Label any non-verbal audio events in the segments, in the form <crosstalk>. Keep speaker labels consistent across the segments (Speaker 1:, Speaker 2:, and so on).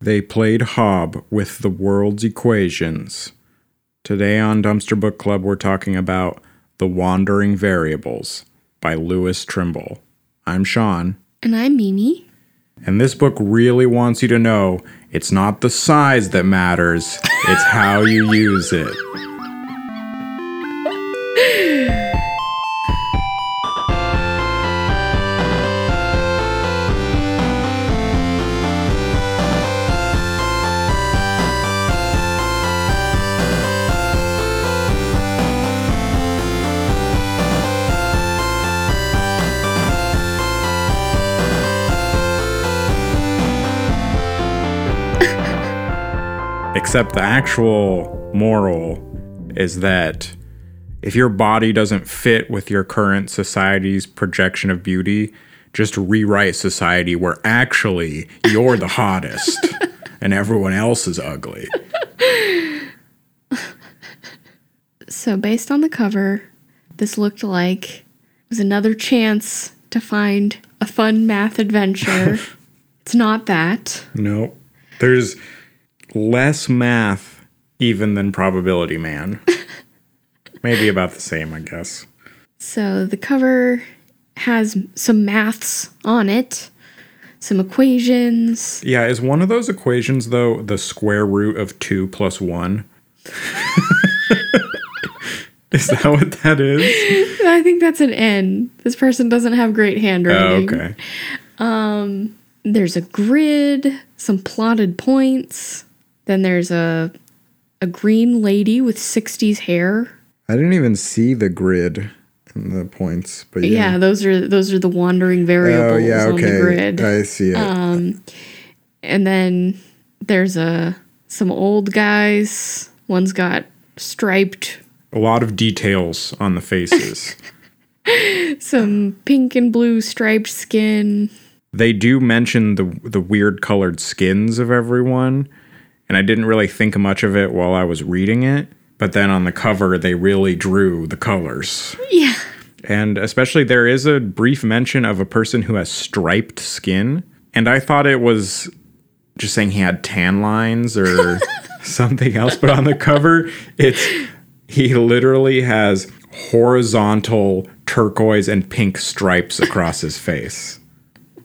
Speaker 1: They played hob with the world's equations. Today on Dumpster Book Club, we're talking about The Wandering Variables by Louis Trimble. I'm Sean,
Speaker 2: And I'm Mimi.
Speaker 1: and this book really wants you to know it's not the size that matters, it's how you use it. Except the actual moral is that if your body doesn't fit with your current society's projection of beauty, just rewrite society where actually you're the hottest <laughs> and everyone else is ugly.
Speaker 2: So, based on the cover, this looked like it was another chance to find a fun math adventure. <laughs> it's not that.
Speaker 1: No. There's less math even than Probability Man. <laughs> Maybe about the same, I guess.
Speaker 2: So, the cover has some maths on it, some equations.
Speaker 1: Yeah, is one of those equations, though, the square root of 2 plus 1? <laughs> is that what that is? <laughs>
Speaker 2: I think that's an N. This person doesn't have great
Speaker 1: Oh,
Speaker 2: handwriting.
Speaker 1: okay.
Speaker 2: Um, there's a grid, some plotted points. Then there's a a green lady with 60s hair.
Speaker 1: I didn't even see the grid and the points, but
Speaker 2: Yeah, those are those are the wandering variables in the grid.
Speaker 1: Oh, yeah,
Speaker 2: on the
Speaker 1: okay.
Speaker 2: grid.
Speaker 1: I see it.
Speaker 2: Um, and then there's a some old guys. One's got striped,
Speaker 1: a lot of details on the faces. <laughs>
Speaker 2: some pink and blue striped skin.
Speaker 1: they do mention the the weird colored skins of everyone, and I didn't really think much of it while I was reading it. But then on the cover, they really drew the colors.
Speaker 2: Yeah.
Speaker 1: And especially there is a brief mention of a person who has striped skin. And I thought it was just saying he had tan lines or <laughs> something else. But on the cover, it's he literally has horizontal turquoise and pink stripes across his face.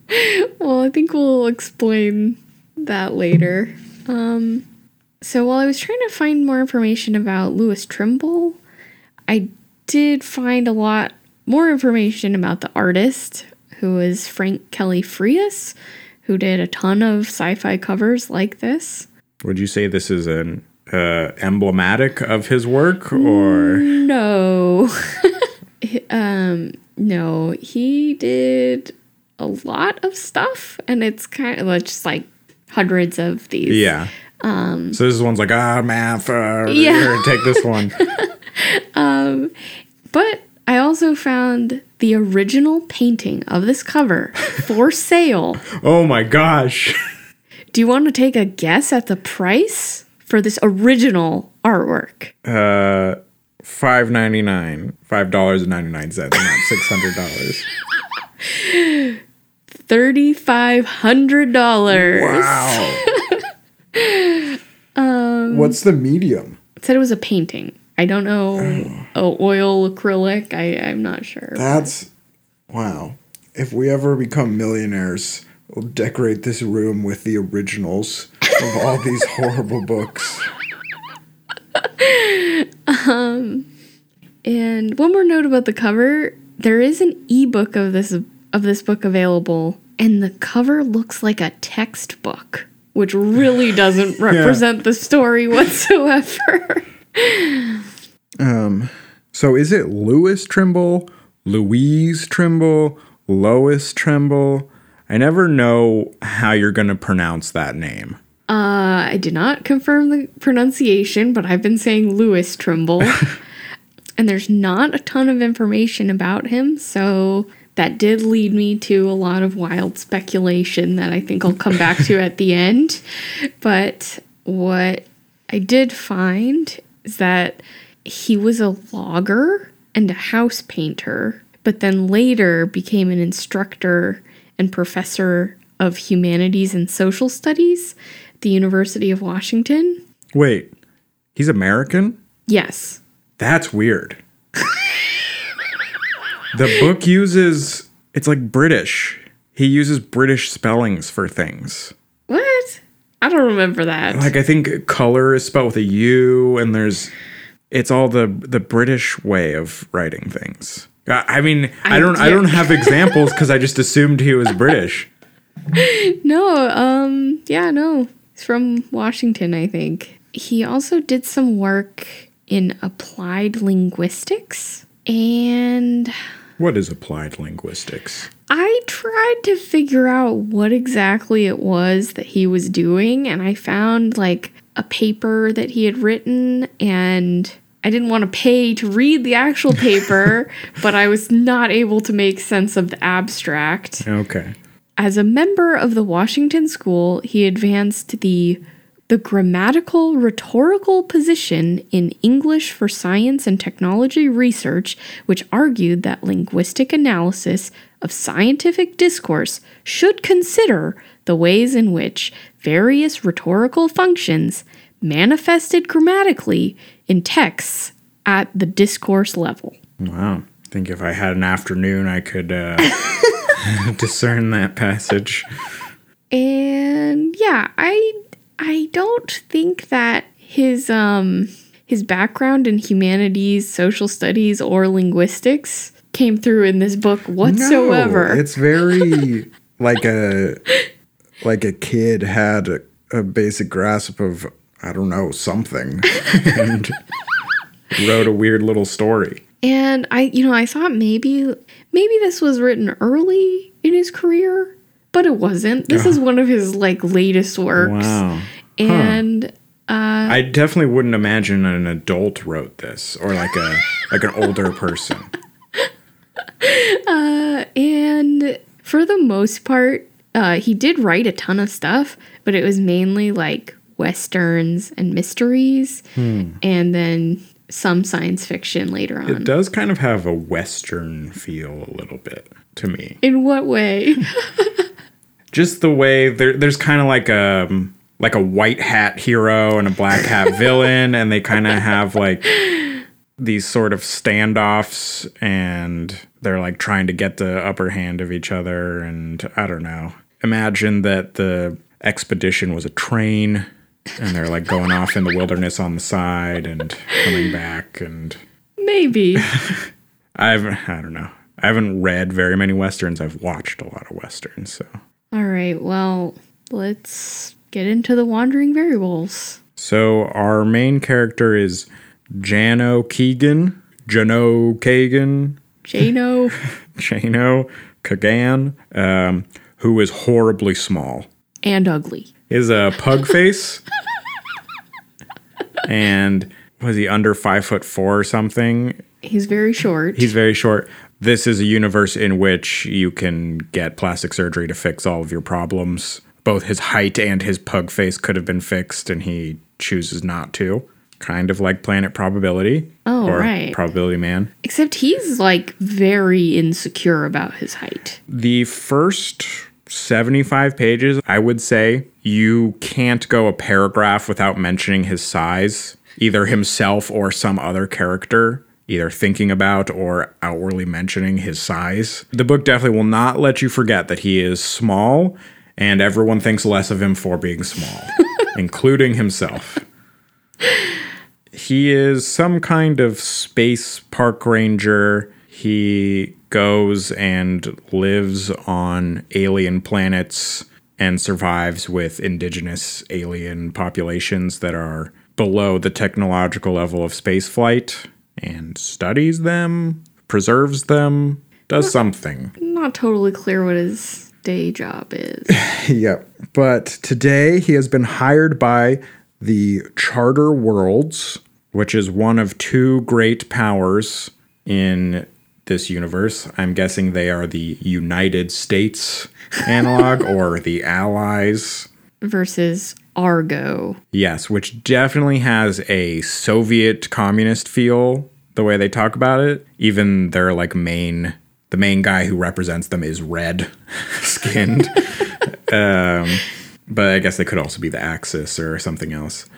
Speaker 1: <laughs>
Speaker 2: Well, I think we'll explain that later. Um, so while I was trying to find more information about Louis Trimble, I did find a lot more information about the artist, who is Frank Kelly Freas, who did a ton of sci-fi covers like this.
Speaker 1: Would you say this is an uh, emblematic of his work or?
Speaker 2: No, <laughs> um, no, he did a lot of stuff, and it's kind of just like hundreds of these.
Speaker 1: yeah? Um, so this one's like ah math. Uh,
Speaker 2: Yeah.
Speaker 1: Here, take this one. <laughs>
Speaker 2: um, But I also found the original painting of this cover for <laughs> sale.
Speaker 1: oh my gosh.
Speaker 2: Do you want to take a guess at the price for this original artwork?
Speaker 1: Uh, five ninety nine, five dollars and ninety nine cents, not six hundred dollars. <laughs>
Speaker 2: $3,500.
Speaker 1: Wow. <laughs> What's the medium?
Speaker 2: It said it was a painting. I don't know. Oh, oil, acrylic. I, I'm not sure.
Speaker 1: That's wow. If we ever become millionaires, we'll decorate this room with the originals of all these <laughs> horrible books.
Speaker 2: Um, And one more note about the cover: there is an ebook of this of this book available, and the cover looks like a textbook, which really doesn't <laughs> represent the story whatsoever.
Speaker 1: Um, so is it Lewis Trimble, Louise Trimble, Lois Trimble? I never know how you're going to pronounce that name.
Speaker 2: Uh, I did not confirm the pronunciation, but I've been saying Lewis Trimble. <laughs> and there's not a ton of information about him, so that did lead me to a lot of wild speculation that I think I'll come back to at the end. But what I did find is that he was a logger and a house painter, but then later became an instructor and professor of Humanities and Social Studies at the University of Washington.
Speaker 1: Wait, he's American?
Speaker 2: Yes.
Speaker 1: That's weird. The book uses, it's like British. He uses British spellings for things.
Speaker 2: What? I don't remember that.
Speaker 1: Like I think color is spelled with a U, and there's, it's all the the British way of writing things. I I mean, I,
Speaker 2: I-
Speaker 1: don't, I don't have <laughs> examples because I just assumed he was British.
Speaker 2: No, um, yeah, no. He's from Washington, I think. He also did some work in applied linguistics. And
Speaker 1: What is applied linguistics?
Speaker 2: I tried to figure out what exactly it was that he was doing, and I found like a paper that he had written, and I didn't want to pay to read the actual paper, <laughs> but I was not able to make sense of the abstract.
Speaker 1: Okay.
Speaker 2: As a member of the Washington School, he advanced the the grammatical rhetorical position in English for science and technology research, which argued that linguistic analysis of scientific discourse should consider the ways in which various rhetorical functions manifested grammatically in texts at the discourse level.
Speaker 1: Wow. I think if I had an afternoon, I could uh, <laughs> <laughs> discern that passage.
Speaker 2: and yeah i i don't think that his um his background in humanities social studies or linguistics came through in this book whatsoever
Speaker 1: No, it's very <laughs> like a like a kid had a, a basic grasp of I don't know something <laughs> and wrote a weird little story.
Speaker 2: and i you know i thought maybe maybe this was written early in his career but it wasn't this is one of his like latest works
Speaker 1: Wow.
Speaker 2: and uh,
Speaker 1: I definitely wouldn't imagine an adult wrote this or like a like an older person. <laughs>
Speaker 2: Uh, and for the most part, uh, he did write a ton of stuff, but it was mainly like westerns and mysteries, hmm. and then some science fiction later on.
Speaker 1: It does kind of have a western feel a little bit to me.
Speaker 2: In what way? <laughs>
Speaker 1: just the way there, there's kind of like a um, like a white hat hero and a black hat <laughs> villain and they kind of have like these sort of standoffs and they're like trying to get the upper hand of each other and i don't know. Imagine that the expedition was a train and they're like going off in the wilderness on the side and coming back and
Speaker 2: Maybe. <laughs>
Speaker 1: i've i don't know. I haven't read very many westerns. I've watched a lot of westerns so
Speaker 2: All right, well, let's get into the wandering variables.
Speaker 1: So our main character is Jano Keegan, Jano Kagan,
Speaker 2: Jano. <laughs>
Speaker 1: Jano Kagan, um, who is horribly small.
Speaker 2: and ugly.
Speaker 1: Is a pug <laughs> face, and was he under five foot four or something?
Speaker 2: He's very short.
Speaker 1: He's very short. This is a universe in which you can get plastic surgery to fix all of your problems. Both his height and his pug face could have been fixed, and he chooses not to. Kind of like Planet Probability.
Speaker 2: Oh,
Speaker 1: or
Speaker 2: right.
Speaker 1: Probability Man.
Speaker 2: Except he's like very insecure about his height.
Speaker 1: The first 75 pages, I would say you can't go a paragraph without mentioning his size, either himself or some other character, either thinking about or outwardly mentioning his size. The book definitely will not let you forget that he is small and everyone thinks less of him for being small, <laughs> including himself. He is some kind of space park ranger. He goes and lives on alien planets and survives with indigenous alien populations that are below the technological level of space flight and studies them, preserves them, does something.
Speaker 2: Not totally clear what his day job is. <laughs>
Speaker 1: Yep. But today he has been hired by the Charter Worlds, which is one of two great powers in this universe. I'm guessing they are the United States <laughs> analog or the Allies.
Speaker 2: Versus Argo.
Speaker 1: Yes, which definitely has a Soviet communist feel the way they talk about it. Even their like main the main guy who represents them is red <laughs> skinned. <laughs> um, but I guess they could also be the Axis or something else.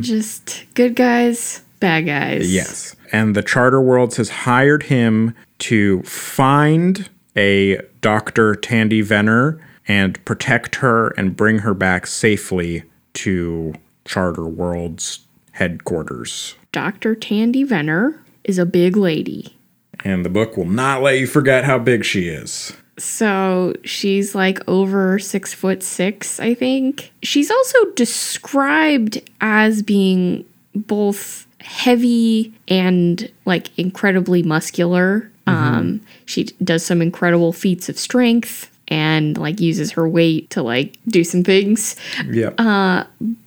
Speaker 2: Just good guys, bad guys.
Speaker 1: Yes. And the Charter Worlds has hired him to find a Dr. Tandy Venner and protect her and bring her back safely to Charter Worlds headquarters.
Speaker 2: Dr. Tandy Venner is a big lady.
Speaker 1: And the book will not let you forget how big she is.
Speaker 2: So she's like over six foot six, I think. She's also described as being both heavy and like incredibly muscular. Um, she does some incredible feats of strength and like uses her weight to like do some things.
Speaker 1: Yep.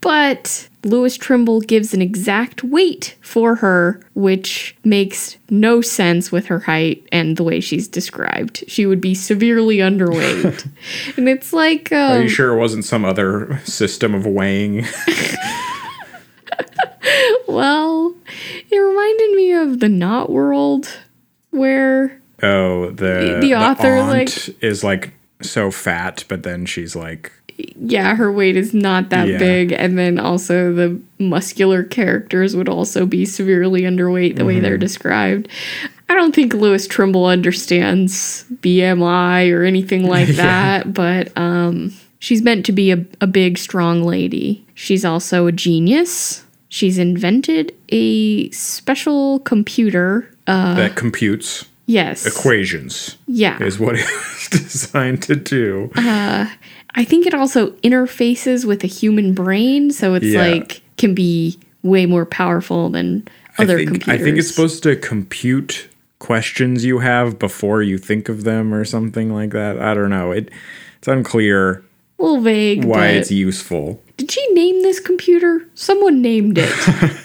Speaker 2: But Louis Trimble gives an exact weight for her, which makes no sense with her height and the way she's described. She would be severely underweight. <laughs> and it's like,
Speaker 1: Are
Speaker 2: um,
Speaker 1: you sure it wasn't some other system of weighing? <laughs>
Speaker 2: well, it reminded me of the Not World, where
Speaker 1: Oh, the
Speaker 2: The author,
Speaker 1: aunt is like so fat, but then she's like,
Speaker 2: yeah, her weight is not that
Speaker 1: Yeah.
Speaker 2: big, and then also the muscular characters would also be severely underweight the way they're
Speaker 1: Mm-hmm.
Speaker 2: described. I don't think Louis Trimble understands BMI or anything like <laughs> that, but um, she's meant to be a, a big, strong lady. She's also a genius. She's invented a special computer. Uh,
Speaker 1: that computes
Speaker 2: yes.
Speaker 1: equations
Speaker 2: yeah.
Speaker 1: is what <laughs> it's designed to do.
Speaker 2: Uh, I think it also interfaces with a human brain, so it's
Speaker 1: Yeah.
Speaker 2: like can be way more powerful than other
Speaker 1: I think,
Speaker 2: computers.
Speaker 1: I think it's supposed to compute questions you have before you think of them or something like that. I don't know. It it's unclear
Speaker 2: a little vague.
Speaker 1: why it's useful.
Speaker 2: did she name this computer? Someone named it. <laughs>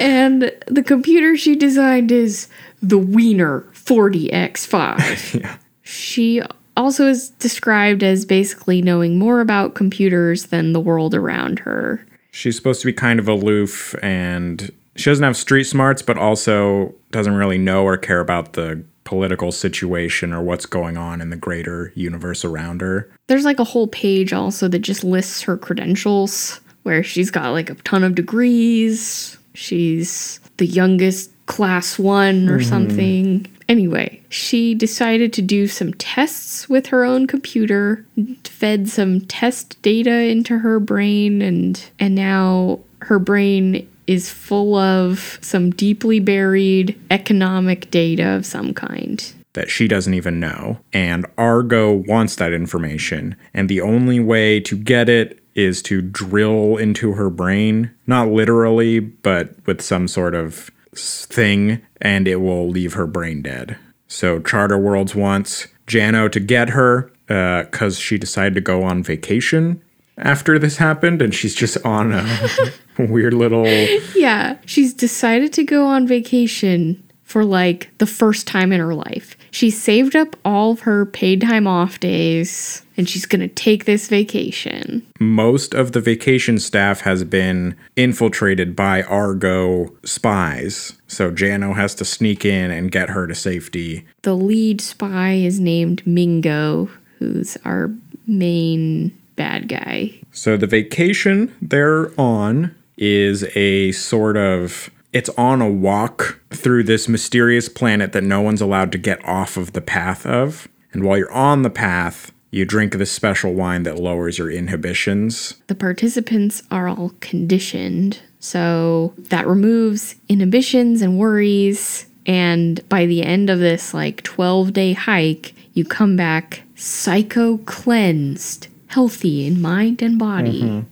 Speaker 2: And the computer she designed is the Wiener 40X5. <laughs>
Speaker 1: Yeah.
Speaker 2: She also is described as basically knowing more about computers than the world around her.
Speaker 1: She's supposed to be kind of aloof and she doesn't have street smarts, but also doesn't really know or care about the political situation or what's going on in the greater universe around her.
Speaker 2: There's like a whole page also that just lists her credentials, where she's got like a ton of degrees. She's the youngest class one or mm-hmm. something. Anyway, she decided to do some tests with her own computer, fed some test data into her brain, and and now her brain is full of some deeply buried economic data of some kind.
Speaker 1: that she doesn't even know. And Argo wants that information. And the only way to get it is to drill into her brain, not literally, but with some sort of thing, and it will leave her brain dead. So Charter Worlds wants Jano to get her uh, because she decided to go on vacation after this happened, and she's just on a <laughs> weird little.
Speaker 2: Yeah, she's decided to go on vacation for like the first time in her life. She saved up all of her paid time off days and she's going to take this vacation.
Speaker 1: most of the vacation staff has been infiltrated by Argo spies. So Jano has to sneak in and get her to safety.
Speaker 2: The lead spy is named Mingo, who's our main bad guy.
Speaker 1: So the vacation they're on is a sort of it's on a walk through this mysterious planet that no one's allowed to get off of the path of. And while you're on the path, you drink this special wine that lowers your inhibitions.
Speaker 2: The participants are all conditioned, so that removes inhibitions and worries. And by the end of this like 12 day hike, you come back psycho cleansed, healthy in mind and body. Mm-hmm.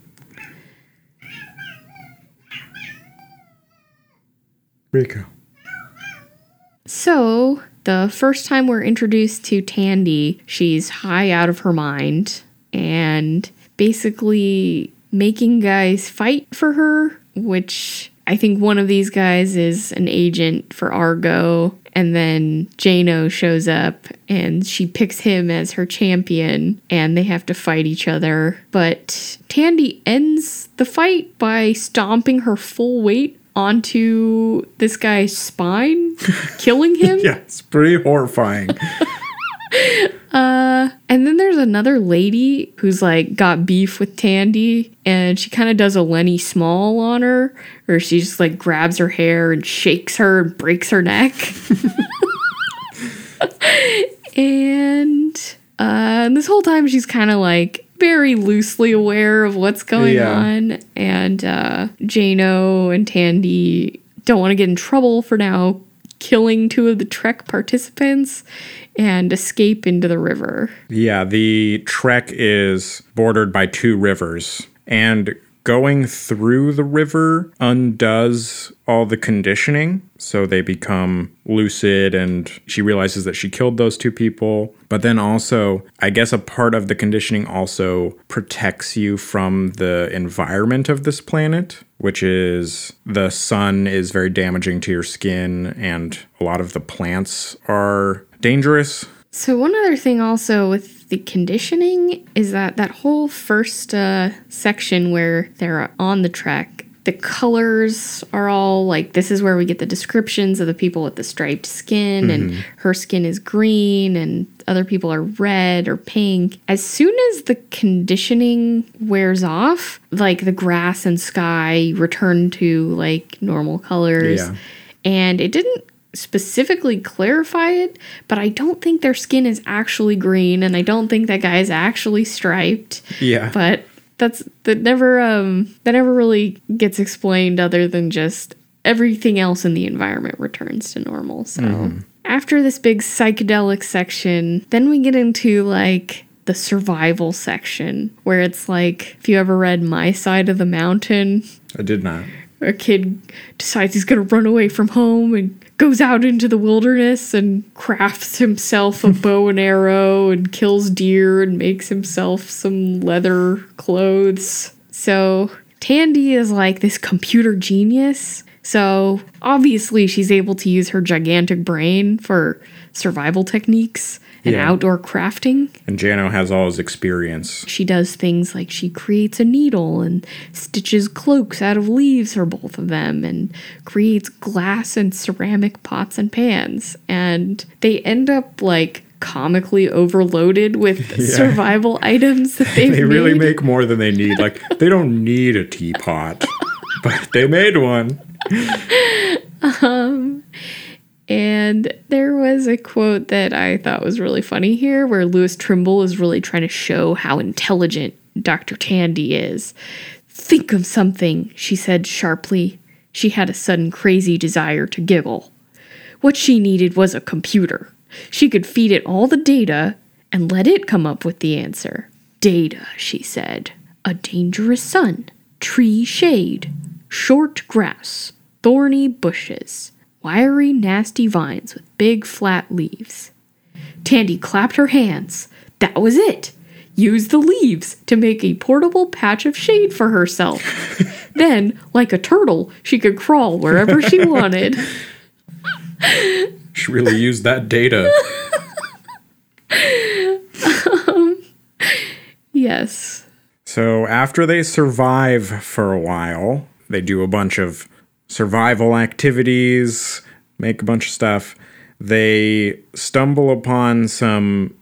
Speaker 1: Rico.
Speaker 2: So, the first time we're introduced to Tandy, she's high out of her mind and basically making guys fight for her, which I think one of these guys is an agent for Argo. And then Jano shows up and she picks him as her champion and they have to fight each other. But Tandy ends the fight by stomping her full weight onto this guy's spine, <laughs> killing him.
Speaker 1: Yeah, it's pretty horrifying. <laughs> <laughs>
Speaker 2: Uh, and then there's another lady who's like got beef with Tandy, and she kind of does a Lennie Small on her, or she just like grabs her hair and shakes her and breaks her neck. and uh, and this whole time she's kind of like very loosely aware of what's going
Speaker 1: Yeah.
Speaker 2: on, and uh, Jano and Tandy don't want to get in trouble for now killing two of the trek participants and escape into the river.
Speaker 1: Yeah, the trek is bordered by two rivers, and going through the river undoes all the conditioning. So they become lucid, and she realizes that she killed those two people. But then also, I guess a part of the conditioning also protects you from the environment of this planet, which is the sun is very damaging to your skin, and a lot of the plants are dangerous.
Speaker 2: So one other thing also with the conditioning is that that whole first uh, section where they're on the track the colors are all like this is where we get the descriptions of the people with the striped skin and her skin is green and other people are red or pink. As soon as the conditioning wears off, like the grass and sky return to like normal colors.
Speaker 1: Yeah.
Speaker 2: And it didn't specifically clarify it, but I don't think their skin is actually green and I don't think that guy is actually striped.
Speaker 1: Yeah.
Speaker 2: But that's that never um that never really gets explained other than just everything else in the environment returns to normal. So after this big psychedelic section, then we get into like the survival section where it's like if you ever read My Side of the Mountain,
Speaker 1: I did not.
Speaker 2: A kid decides he's going to run away from home and goes out into the wilderness and crafts himself a <laughs> bow and arrow and kills deer and makes himself some leather clothes. So Tandy is like this computer genius. So obviously she's able to use her gigantic brain for survival techniques and
Speaker 1: Yeah.
Speaker 2: outdoor crafting.
Speaker 1: And Jano has all his experience.
Speaker 2: She does things like she creates a needle and stitches cloaks out of leaves for both of them and creates glass and ceramic pots and pans. And they end up like comically overloaded with <laughs> survival items that they've
Speaker 1: They really
Speaker 2: made.
Speaker 1: make more than they need. Like, they don't need a teapot, <laughs> but they made one.
Speaker 2: Um, and there was a quote that I thought was really funny here where Louis Trimble is really trying to show how intelligent Dr. Tandy is. Think of something, she said sharply. She had a sudden crazy desire to giggle. What she needed was a computer. She could feed it all the data and let it come up with the answer. Data, she said. A dangerous sun, tree shade, short grass, thorny bushes, wiry, nasty vines with big flat leaves. Tandy clapped her hands. That was it. Use the leaves to make a portable patch of shade for herself. <laughs> then, like a turtle, she could crawl wherever she <laughs> wanted.
Speaker 1: She really used that data. <laughs>
Speaker 2: Um, yes.
Speaker 1: So after they survive for a while, they do a bunch of survival activities, make a bunch of stuff. They stumble upon some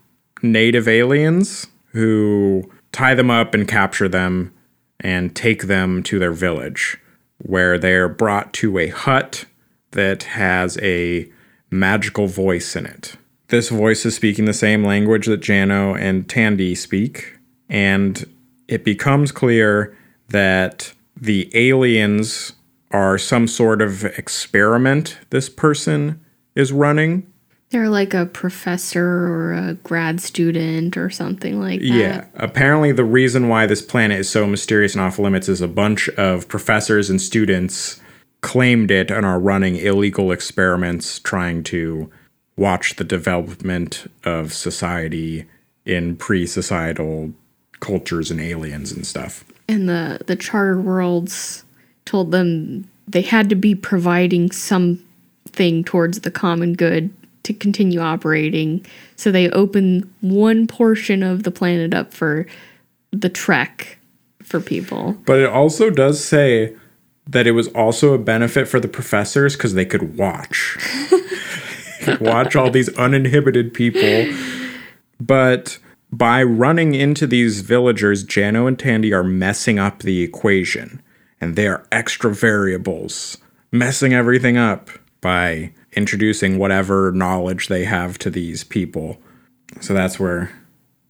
Speaker 1: native aliens who tie them up and capture them and take them to their village, where they're brought to a hut that has a magical voice in it. This voice is speaking the same language that Jano and Tandy speak, and it becomes clear that the aliens are some sort of experiment this person is running.
Speaker 2: They're like a professor or a grad student or something like that.
Speaker 1: Yeah. Apparently, the reason why this planet is so mysterious and off limits is a bunch of professors and students claimed it and are running illegal experiments trying to watch the development of society in pre societal cultures and aliens and stuff.
Speaker 2: And the, the charter worlds told them they had to be providing something towards the common good to continue operating. So they open one portion of the planet up for the trek for people.
Speaker 1: But it also does say that it was also a benefit for the professors because they could watch. <laughs> Watch all these uninhibited people But by running into these villagers, Jano and Tandy are messing up the equation. And they are extra variables, messing everything up by introducing whatever knowledge they have to these people. So that's where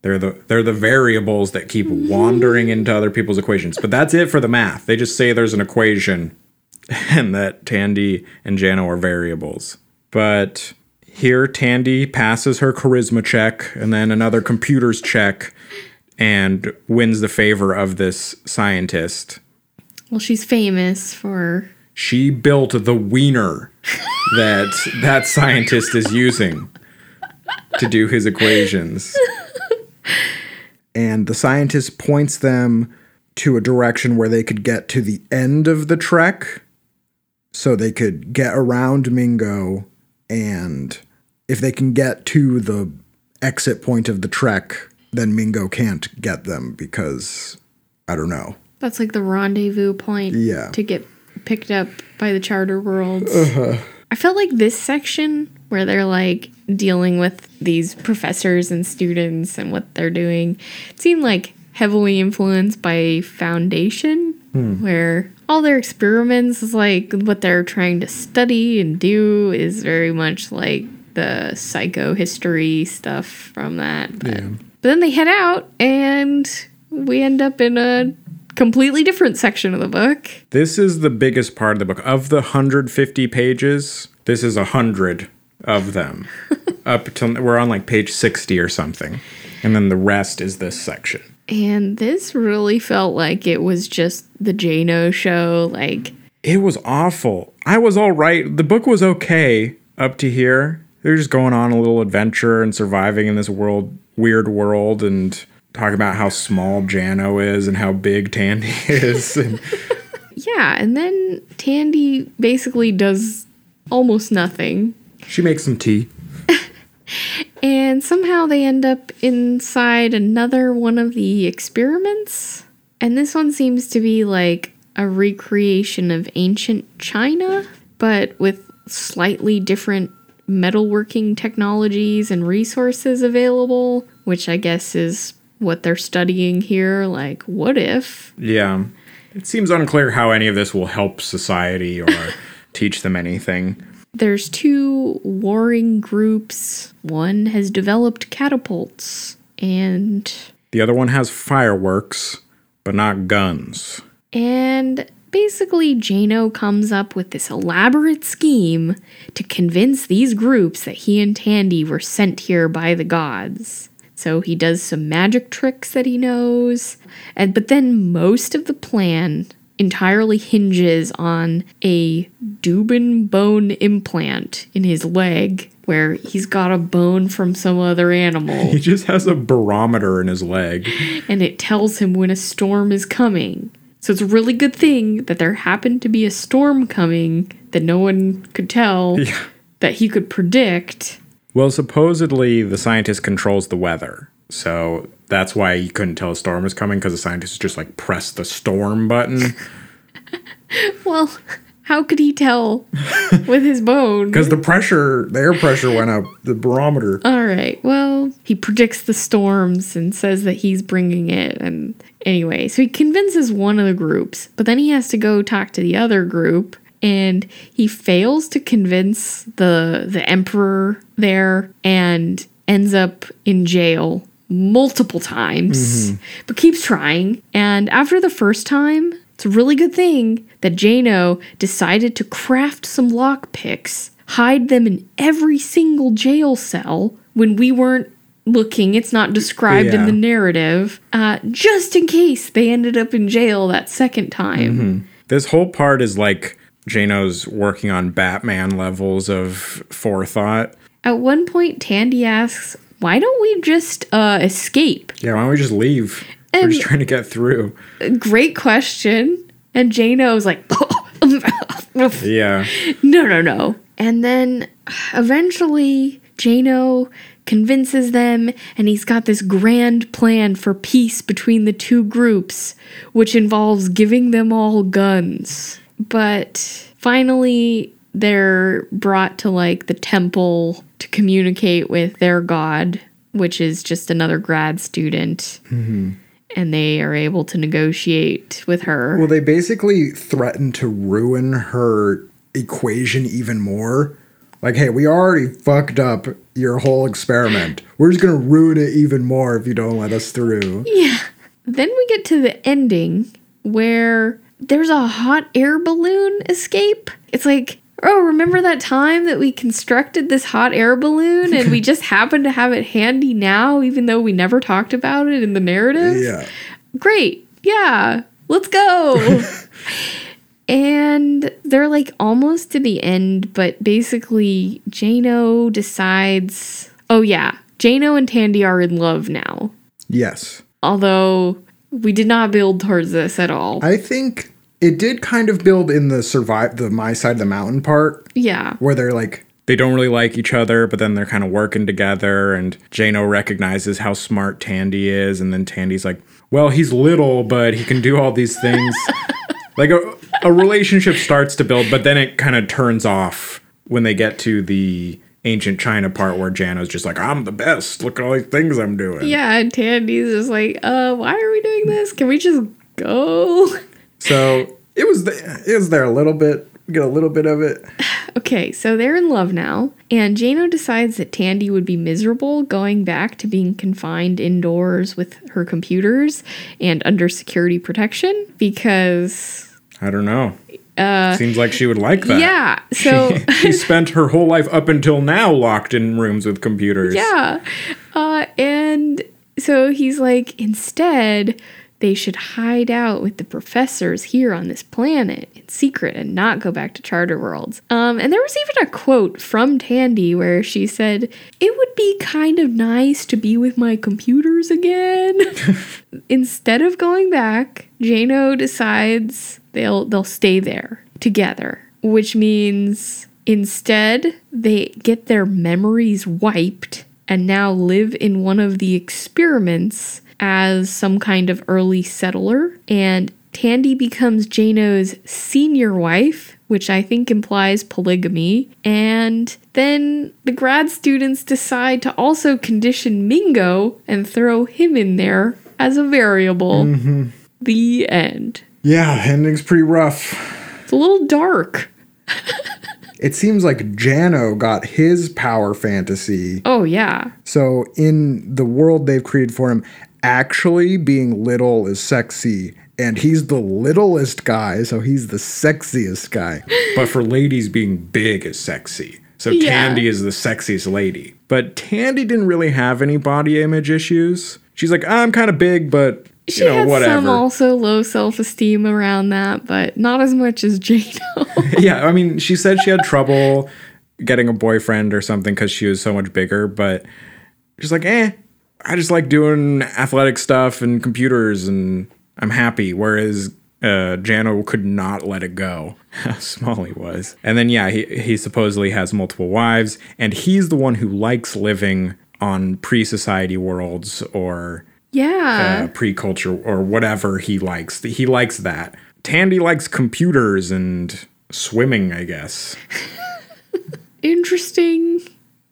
Speaker 1: they're the they're the variables that keep mm-hmm. wandering into other people's equations. But that's it for the math. They just say there's an equation <laughs> and that Tandy and Jano are variables. But here Tandy passes her charisma check and then another computer's check and wins the favor of this scientist.
Speaker 2: Well, she's famous for
Speaker 1: She built the wiener that <laughs> that scientist is using to do his equations. And the scientist points them to a direction where they could get to the end of the trek so they could get around Mingo and if they can get to the exit point of the trek then Mingo can't get them because I don't know.
Speaker 2: that's like the rendezvous point
Speaker 1: Yeah.
Speaker 2: to get picked up by the charter worlds. Uh-huh. I felt like this section where they're like dealing with these professors and students and what they're doing it seemed like heavily influenced by Foundation, Hmm. where all their experiments is like what they're trying to study and do is very much like the psychohistory stuff from that. But,
Speaker 1: Yeah.
Speaker 2: but then they head out and we end up in a completely different section of the book.
Speaker 1: This is the biggest part of the book. Of the 150 pages, this is a 100 of them. <laughs> Up to we're on like page 60 or something. And then the rest is this section.
Speaker 2: And this really felt like it was just the Jano show. Like,
Speaker 1: It was awful. I was all right. The book was okay up to here. They're just going on a little adventure and surviving in this world, weird world, and talking about how small Jano is and how big Tandy <laughs> is. And
Speaker 2: yeah. And then Tandy basically does almost nothing.
Speaker 1: she makes some tea. <laughs>
Speaker 2: And somehow they end up inside another one of the experiments. And this one seems to be like a recreation of ancient China, but with slightly different metalworking technologies and resources available, which I guess is what they're studying here. Like, what if?
Speaker 1: Yeah. It seems unclear how any of this will help society or <laughs> teach them anything.
Speaker 2: There's two warring groups. One has developed catapults, and
Speaker 1: The other one has fireworks, but not guns.
Speaker 2: And basically, Jano comes up with this elaborate scheme to convince these groups that he and Tandy were sent here by the gods. So he does some magic tricks that he knows, and but then most of the plan entirely hinges on a Dubin bone implant in his leg where he's got a bone from some other animal
Speaker 1: He just has a barometer in his leg.
Speaker 2: and it tells him when a storm is coming. So it's a really good thing that there happened to be a storm coming that no one could tell
Speaker 1: Yeah.
Speaker 2: that he could predict.
Speaker 1: Well, supposedly the scientist controls the weather. So that's why you couldn't tell a storm was coming because the scientists just like pressed the storm button. <laughs>
Speaker 2: Well, how could he tell with his bone?
Speaker 1: Because the pressure, the air pressure went up, the barometer.
Speaker 2: All right. Well, he predicts the storms and says that he's bringing it. And anyway, so he convinces one of the groups, but then he has to go talk to the other group, and he fails to convince the the emperor there, and ends up in jail multiple times, but keeps trying. And after the first time, it's a really good thing that Jano decided to craft some lockpicks, hide them in every single jail cell when we weren't looking. It's not described in the narrative, uh, just in case they ended up in jail that second time.
Speaker 1: This whole part is like Jano's working on Batman levels of forethought.
Speaker 2: At one point, Tandy asks, Why don't we just uh, escape?
Speaker 1: Yeah, why don't we just leave? We're just trying to get through.
Speaker 2: Great question. And Jano's like, <laughs>
Speaker 1: Yeah.
Speaker 2: no, no, no. And then eventually, Jano convinces them, and he's got this grand plan for peace between the two groups, which involves giving them all guns. But finally, they're brought to like the temple to communicate with their god. which is just another grad student. Mm-hmm. And they are able to negotiate with her.
Speaker 3: Well, they basically threaten to ruin her equation even more. Like, hey, we already fucked up your whole experiment. We're just gonna ruin it even more if you don't let us through. Yeah.
Speaker 2: Then we get to the ending where there's a hot air balloon escape. It's like, oh, remember that time that we constructed this hot air balloon and we <laughs> just happen to have it handy now, even though we never talked about it in the narrative?
Speaker 3: Yeah.
Speaker 2: Great. Yeah. Let's go. <laughs> and they're like almost to the end, but basically, Jano decides. Oh, yeah. Jano and Tandy are in love now.
Speaker 3: Yes.
Speaker 2: Although we did not build towards this at all.
Speaker 3: I think it did kind of build in the survive the my side of the mountain part
Speaker 2: yeah.
Speaker 3: where they're like
Speaker 1: They don't really like each other, but then they're kind of working together. And Jano recognizes how smart Tandy is. And then Tandy's like, well, he's little, but he can do all these things. <laughs> like a, a relationship starts to build, but then it kind of turns off when they get to the ancient China part where Jano's just like, I'm the best. Look at all these things I'm doing.
Speaker 2: Yeah, and Tandy's just like, uh, why are we doing this? Can we just go? <laughs>
Speaker 3: so it was the, it was there a little bit. We get a little bit of it. <sighs>
Speaker 2: Okay, so they're in love now, and Jano decides that Tandy would be miserable going back to being confined indoors with her computers and under security protection because,
Speaker 1: I don't know. Seems like she would like that.
Speaker 2: yeah, so. <laughs>
Speaker 1: she <laughs> spent her whole life up until now locked in rooms with computers.
Speaker 2: Yeah. Uh, and so he's like, instead, they should hide out with the professors here on this planet in secret and not go back to Charter Worlds. Um, and there was even a quote from Tandy where she said, It would be kind of nice to be with my computers again. <laughs> Instead of going back, Jano decides they'll they'll stay there together, which means instead they get their memories wiped and now live in one of the experiments as some kind of early settler. And Tandy becomes Jano's senior wife, which I think implies polygamy. And then the grad students decide to also condition Mingo and throw him in there as a variable. Mm-hmm. The end.
Speaker 3: Yeah, ending's pretty rough.
Speaker 2: It's a little dark. <laughs>
Speaker 3: It seems like Jano got his power fantasy.
Speaker 2: Oh, yeah.
Speaker 3: So in the world they've created for him, actually being little is sexy. And he's the littlest guy, so he's the sexiest guy.
Speaker 1: But for ladies, being big is sexy. So
Speaker 2: Yeah.
Speaker 1: Tandy is the sexiest lady. But Tandy didn't really have any body image issues. She's like, I'm kind of big, but you
Speaker 2: She
Speaker 1: know,
Speaker 2: had
Speaker 1: whatever.
Speaker 2: some also low self esteem around that, but not as much as Jano. <laughs>
Speaker 1: yeah, I mean, she said she had trouble getting a boyfriend or something because she was so much bigger, but she's like, eh, I just like doing athletic stuff and computers and I'm happy. Whereas uh, Jano could not let it go <laughs> how small he was. And then, yeah, he, he supposedly has multiple wives, and he's the one who likes living on pre society worlds or
Speaker 2: yeah.
Speaker 1: uh, pre-culture or whatever he likes. He likes that. Tandy likes computers and swimming, I guess. <laughs>
Speaker 2: Interesting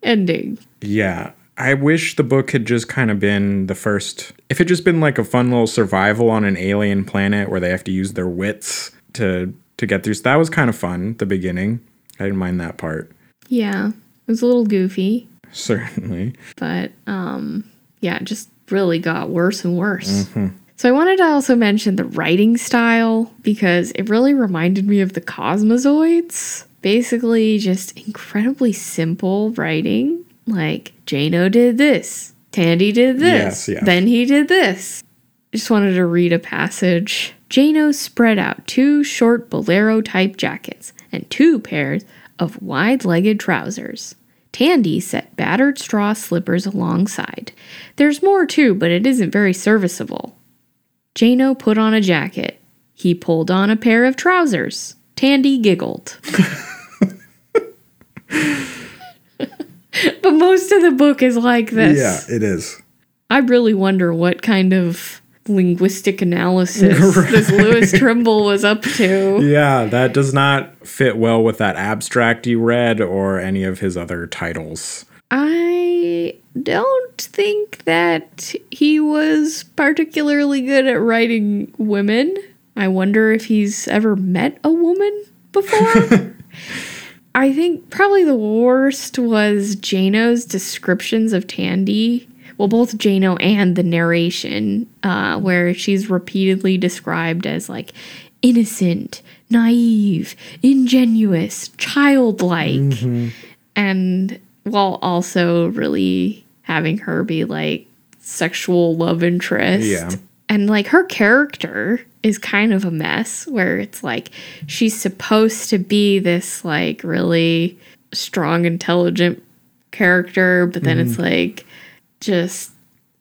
Speaker 2: ending.
Speaker 1: Yeah. I wish the book had just kind of been the first if it just been like a fun little survival on an alien planet where they have to use their wits to to get through. So that was kind of fun, the beginning. I didn't mind that part.
Speaker 2: Yeah. It was a little goofy,
Speaker 1: Certainly.
Speaker 2: but um yeah, it just really got worse and worse. So I wanted to also mention the writing style because it really reminded me of the Cosmozoids. Basically, just incredibly simple writing. Like Jano did this, Tandy did this,
Speaker 1: Yes, yes.
Speaker 2: then he did this. I just wanted to read a passage. Jano spread out two short bolero type jackets and two pairs of wide legged trousers. Tandy set battered straw slippers alongside. There's more too, but it isn't very serviceable. Jano put on a jacket. He pulled on a pair of trousers. Tandy giggled. <laughs> <laughs> but most of the book is like this.
Speaker 3: Yeah, it is.
Speaker 2: I really wonder what kind of linguistic analysis <laughs> this Louis Trimble was up to.
Speaker 1: Yeah, that does not fit well with that abstract you read or any of his other titles.
Speaker 2: I don't think that he was particularly good at writing women. I wonder if he's ever met a woman before. <laughs> I think probably the worst was Jano's descriptions of Tandy. Well, both Jano and the narration, uh, where she's repeatedly described as like innocent, naive, ingenuous, childlike, and while also really having her be like sexual love interest.
Speaker 1: Yeah.
Speaker 2: And like her character is kind of a mess where it's like she's supposed to be this like really strong, intelligent character, but then it's mm-hmm. like just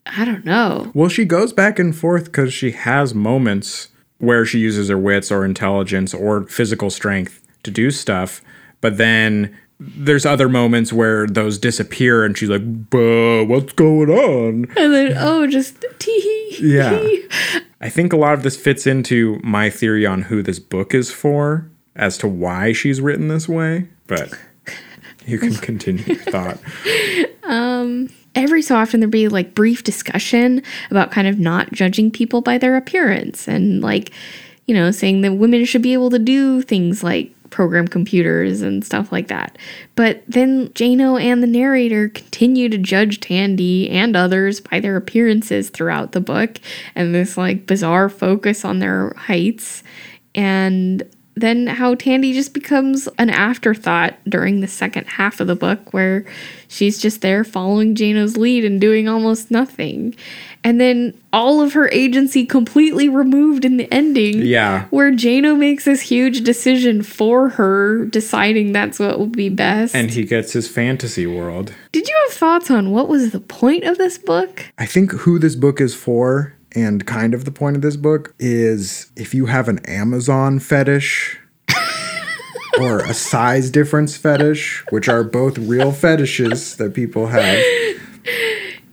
Speaker 2: I don't know.
Speaker 1: Well, she goes back and forth because she has moments where she uses her wits or intelligence or physical strength to do stuff, but then there's other moments where those disappear and she's like, what's going on?
Speaker 2: And then oh just tee
Speaker 1: Yeah. I think a lot of this fits into my theory on who this book is for as to why she's written this way, but you can continue your <laughs> thought.
Speaker 2: Um, every so often there'd be like brief discussion about kind of not judging people by their appearance and like you know saying that women should be able to do things like program computers and stuff like that. But then jano and the narrator continue to judge tandy and others by their appearances throughout the book and this like bizarre focus on their heights. And then how Tandy just becomes an afterthought during the second half of the book, where she's just there following Jano's lead and doing almost nothing. And then all of her agency completely removed in the ending.
Speaker 1: Yeah.
Speaker 2: Where Jano makes this huge decision for her, deciding that's what would be best.
Speaker 1: And he gets his fantasy world.
Speaker 2: Did you have thoughts on what was the point of this book?
Speaker 3: I think who this book is for and kind of the point of this book is if you have an Amazon fetish <laughs> or a size difference fetish, which are both real fetishes that people have.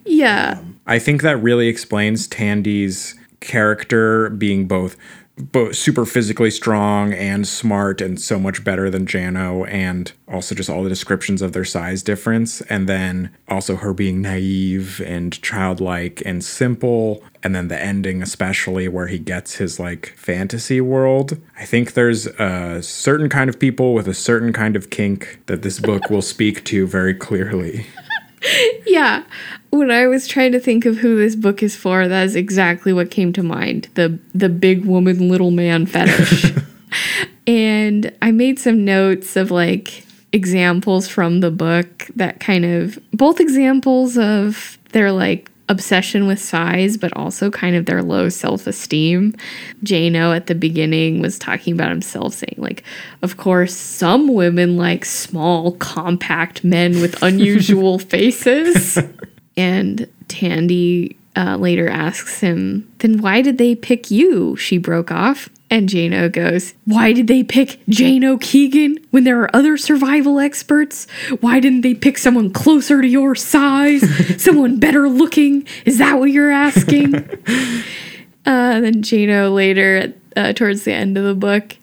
Speaker 2: Yeah.
Speaker 1: I think that really explains Tandy's character being both both super physically strong and smart and so much better than Jano and also just all the descriptions of their size difference and then also her being naive and childlike and simple and then the ending especially where he gets his like fantasy world. I think there's a certain kind of people with a certain kind of kink that this book will speak to very clearly. <laughs> <laughs>
Speaker 2: Yeah. When I was trying to think of who this book is for, that is exactly what came to mind. The the big woman little man fetish. <laughs> and I made some notes of like examples from the book that kind of both examples of their like obsession with size but also kind of their low self-esteem. Jano at the beginning was talking about himself saying like of course some women like small compact men with unusual <laughs> faces. <laughs> And Tandy uh, later asks him, Then why did they pick you? She broke off. And Jano goes, Why did they pick Jano Keegan when there are other survival experts? Why didn't they pick someone closer to your size? <laughs> someone better looking? Is that what you're asking? <laughs> uh, then Jano later, uh, towards the end of the book,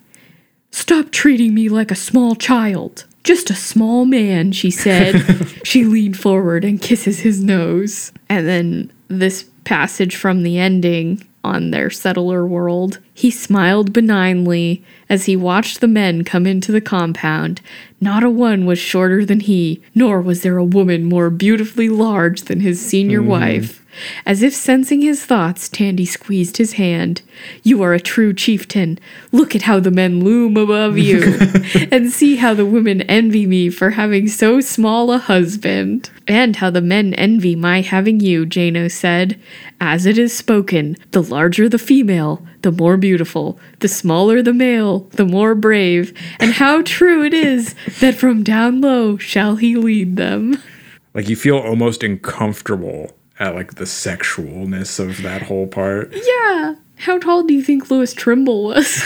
Speaker 2: Stop treating me like a small child. Just a small man, she said. <laughs> she leaned forward and kisses his nose. And then this passage from the ending on their settler world. He smiled benignly as he watched the men come into the compound. Not a one was shorter than he, nor was there a woman more beautifully large than his senior mm-hmm. wife. As if sensing his thoughts, Tandy squeezed his hand. You are a true chieftain. Look at how the men loom above you, <laughs> and see how the women envy me for having so small a husband. And how the men envy my having you, Jano said. As it is spoken, the larger the female, the more beautiful, the smaller the male, the more brave, and how true it is that from down low shall he lead them.
Speaker 1: Like you feel almost uncomfortable at like the sexualness of that whole part.
Speaker 2: Yeah. How tall do you think Louis Trimble was? <laughs>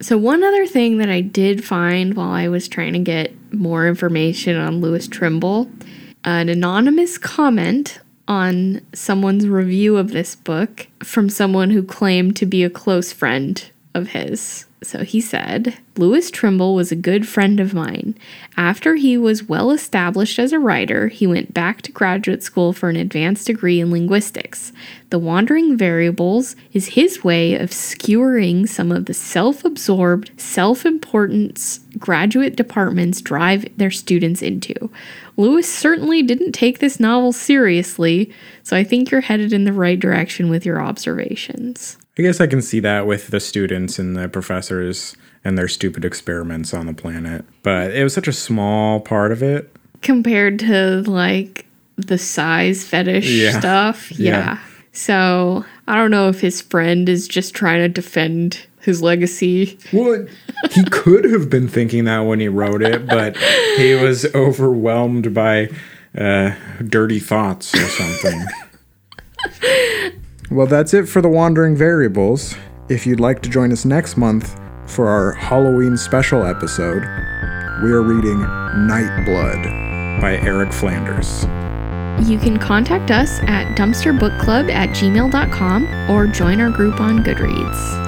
Speaker 2: so, one other thing that I did find while I was trying to get more information on Louis Trimble an anonymous comment on someone's review of this book from someone who claimed to be a close friend of his. So he said, Louis Trimble was a good friend of mine. After he was well established as a writer, he went back to graduate school for an advanced degree in linguistics. The Wandering Variables is his way of skewering some of the self absorbed, self importance graduate departments drive their students into. Louis certainly didn't take this novel seriously, so I think you're headed in the right direction with your observations.
Speaker 1: I guess I can see that with the students and the professors and their stupid experiments on the planet. But it was such a small part of it.
Speaker 2: Compared to like the size fetish
Speaker 1: Yeah.
Speaker 2: stuff. <laughs>
Speaker 1: Yeah.
Speaker 2: Yeah. So I don't know if his friend is just trying to defend his legacy.
Speaker 1: Well, he <laughs> could have been thinking that when he wrote it, but he was overwhelmed by uh, dirty thoughts or something. <laughs>
Speaker 3: Well, that's it for the Wandering Variables. If you'd like to join us next month for our Halloween special episode, we are reading Night Blood.
Speaker 1: by Eric Flanders.
Speaker 2: You can contact us at dumpsterbookclub at gmail.com or join our group on Goodreads.